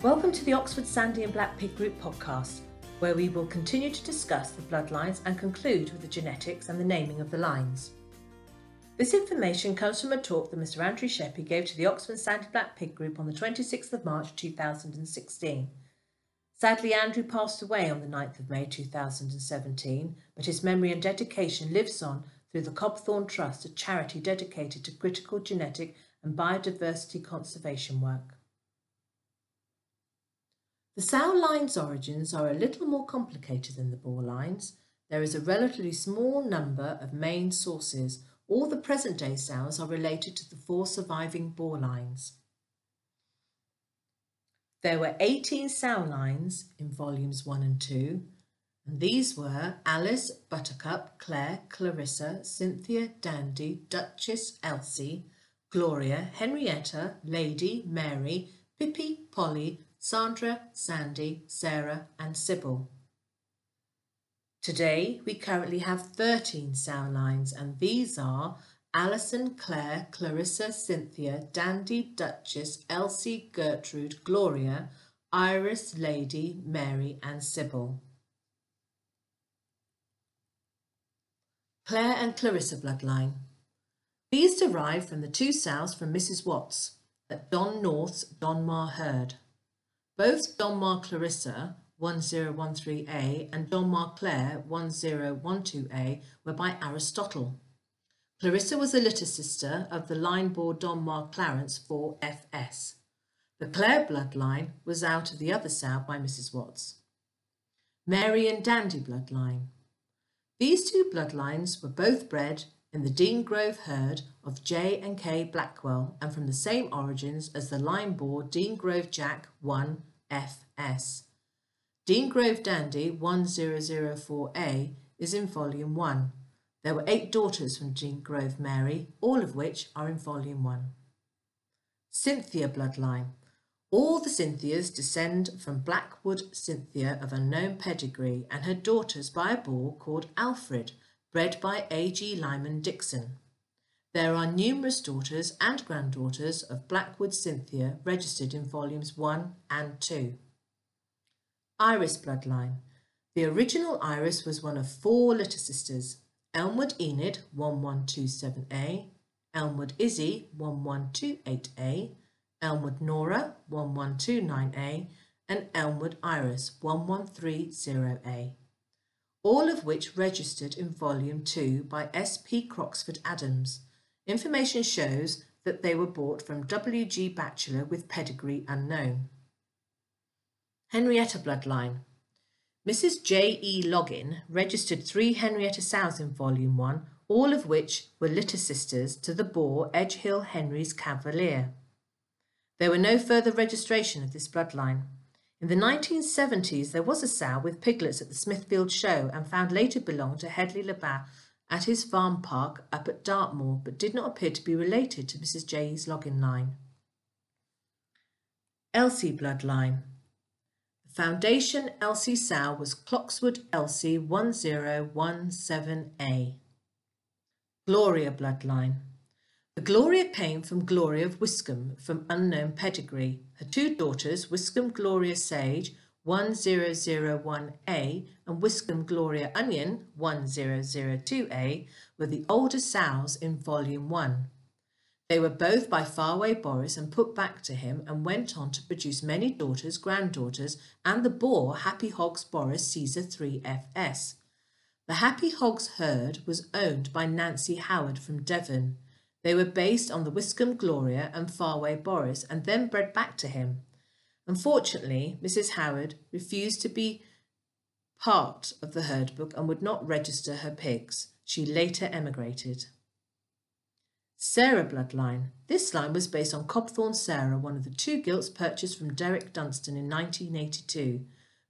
Welcome to the Oxford Sandy and Black Pig Group podcast, where we will continue to discuss the bloodlines and conclude with the genetics and the naming of the lines. This information comes from a talk that Mr. Andrew Sheppey gave to the Oxford Sandy Black Pig Group on the 26th of March 2016. Sadly, Andrew passed away on the 9th of May 2017, but his memory and dedication lives on through the Cobthorne Trust, a charity dedicated to critical genetic and biodiversity conservation work. The sow line's origins are a little more complicated than the boar lines. There is a relatively small number of main sources. All the present day sows are related to the four surviving boar lines. There were 18 sow lines in volumes 1 and 2, and these were Alice, Buttercup, Claire, Clarissa, Cynthia, Dandy, Duchess, Elsie, Gloria, Henrietta, Lady, Mary, Pippi, Polly, Sandra, Sandy, Sarah, and Sybil. Today, we currently have 13 sow lines, and these are Alison, Claire, Clarissa, Cynthia, Dandy, Duchess, Elsie, Gertrude, Gloria, Iris, Lady, Mary, and Sybil. Claire and Clarissa bloodline. These derive from the two sows from Mrs. Watts at Don North's Donmar herd. Both Donmar Clarissa 1013a and Donmar Claire 1012a were by Aristotle. Clarissa was a litter sister of the line Don Donmar Clarence 4FS. The Claire bloodline was out of the other sow by Mrs. Watts. Mary and Dandy bloodline. These two bloodlines were both bred in the Dean Grove herd of J and K Blackwell and from the same origins as the line boar Dean Grove Jack 1 FS. Dean Grove Dandy 1004A is in volume 1. There were eight daughters from Dean Grove Mary, all of which are in volume 1. Cynthia bloodline. All the Cynthias descend from Blackwood Cynthia of unknown pedigree and her daughters by a boar called Alfred, bred by A.G. Lyman Dixon. There are numerous daughters and granddaughters of Blackwood Cynthia registered in volumes 1 and 2. Iris bloodline. The original Iris was one of four litter sisters Elmwood Enid 1127A, Elmwood Izzy 1128A, Elmwood Nora 1129A, and Elmwood Iris 1130A all of which registered in Volume 2 by S. P. Croxford Adams. Information shows that they were bought from W. G. Batchelor with pedigree unknown. Henrietta bloodline. Mrs. J. E. Loggin registered three Henrietta sows in Volume 1, all of which were litter sisters to the boar Edgehill Henry's Cavalier. There were no further registration of this bloodline. In the 1970s, there was a sow with piglets at the Smithfield Show and found later belonged to Hedley Labat at his farm park up at Dartmoor, but did not appear to be related to Mrs. J.'s Loggin line. Elsie bloodline. The foundation Elsie sow was Clockswood Elsie 1017A. Gloria bloodline. The Gloria came from Gloria of Wiscombe from unknown pedigree. Her two daughters, Wiscombe Gloria Sage 1001A and Wiscombe Gloria Onion 1002A, were the older sows in Volume 1. They were both by Farway Boris and put back to him and went on to produce many daughters, granddaughters, and the boar Happy Hogs Boris Caesar 3FS. The Happy Hogs herd was owned by Nancy Howard from Devon. They were based on the Wiscombe Gloria and Farway Boris and then bred back to him. Unfortunately, Mrs. Howard refused to be part of the herd book and would not register her pigs. She later emigrated. Sarah bloodline. This line was based on Cobthorne Sarah, one of the two gilts purchased from Derek Dunstan in 1982.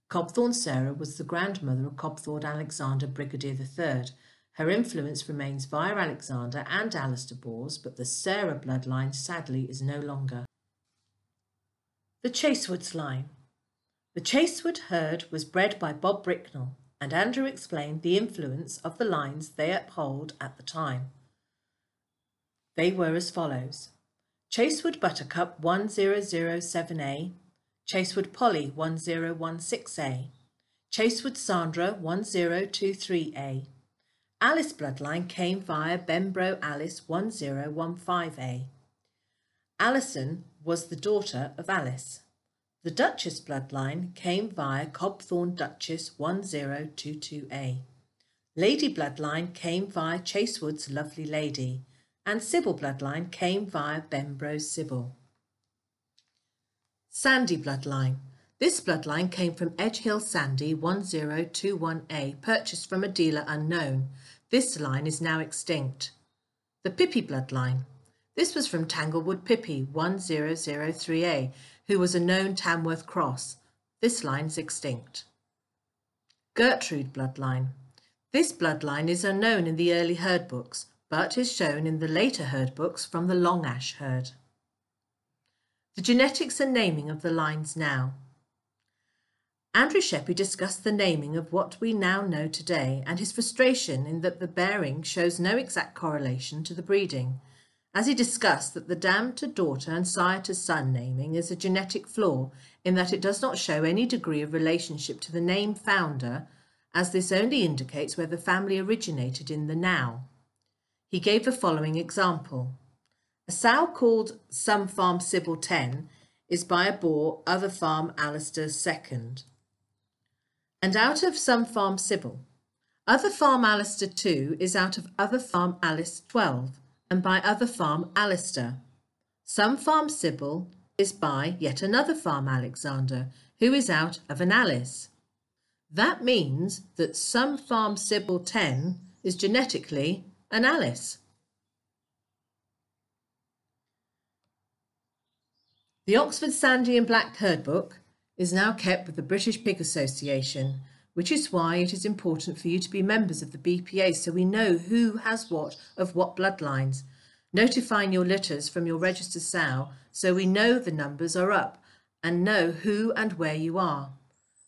Cobthorne Sarah was the grandmother of Cobthorne Alexander Brigadier III, her influence remains via Alexander and Alistair Boars, but the Sarah bloodline sadly is no longer. The Chasewoods line. The Chasewood herd was bred by Bob Bricknell, and Andrew explained the influence of the lines they uphold at the time. They were as follows Chasewood Buttercup 1007A, Chasewood Polly 1016A, Chasewood Sandra 1023A. Alice bloodline came via Benbro Alice 1015A. Alison was the daughter of Alice. The Duchess bloodline came via Cobthorne Duchess 1022A. Lady bloodline came via Chasewood's Lovely Lady, and Sybil bloodline came via Benbro's Sybil. Sandy bloodline. This bloodline came from Edgehill Sandy 1021A, purchased from a dealer unknown. This line is now extinct. The Pippi bloodline. This was from Tanglewood Pippi 1003A, who was a known Tamworth cross. This line is extinct. Gertrude bloodline. This bloodline is unknown in the early herd books, but is shown in the later herd books from the Long Ash herd. The genetics and naming of the lines now. Andrew Sheppey discussed the naming of what we now know today and his frustration in that the bearing shows no exact correlation to the breeding, as he discussed that the dam to daughter and sire to son naming is a genetic flaw in that it does not show any degree of relationship to the name founder, as this only indicates where the family originated in the now. He gave the following example. A sow called Some Farm Sybil 10 is by a boar Other Farm Alistair second. And out of Some Farm Sybil, Other Farm Alistair 2 is out of Other Farm Alice 12 and by Other Farm Alistair. Some Farm Sybil is by yet another farm Alexander, who is out of an Alice. That means that some farm Sybil 10 is genetically an Alice. The Oxford Sandy and Black Herd Book is now kept with the British Pig Association, which is why it is important for you to be members of the BPA so we know who has what of what bloodlines, notifying your litters from your registered sow so we know the numbers are up and know who and where you are.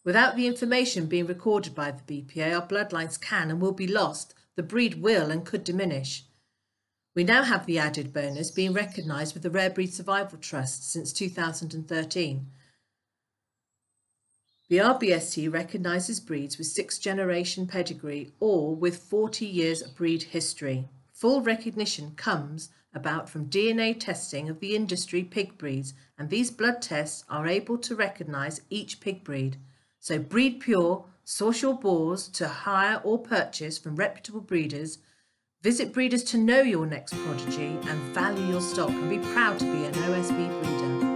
Without the information being recorded by the BPA, our bloodlines can and will be lost, the breed will and could diminish. We now have the added bonus being recognised with the Rare Breed Survival Trust since 2013. The RBST recognises breeds with sixth generation pedigree or with 40 years of breed history. Full recognition comes about from DNA testing of the industry pig breeds, and these blood tests are able to recognise each pig breed. So breed pure, source your boars to hire or purchase from reputable breeders Visit breeders to know your next prodigy and value your stock and be proud to be an OSB breeder.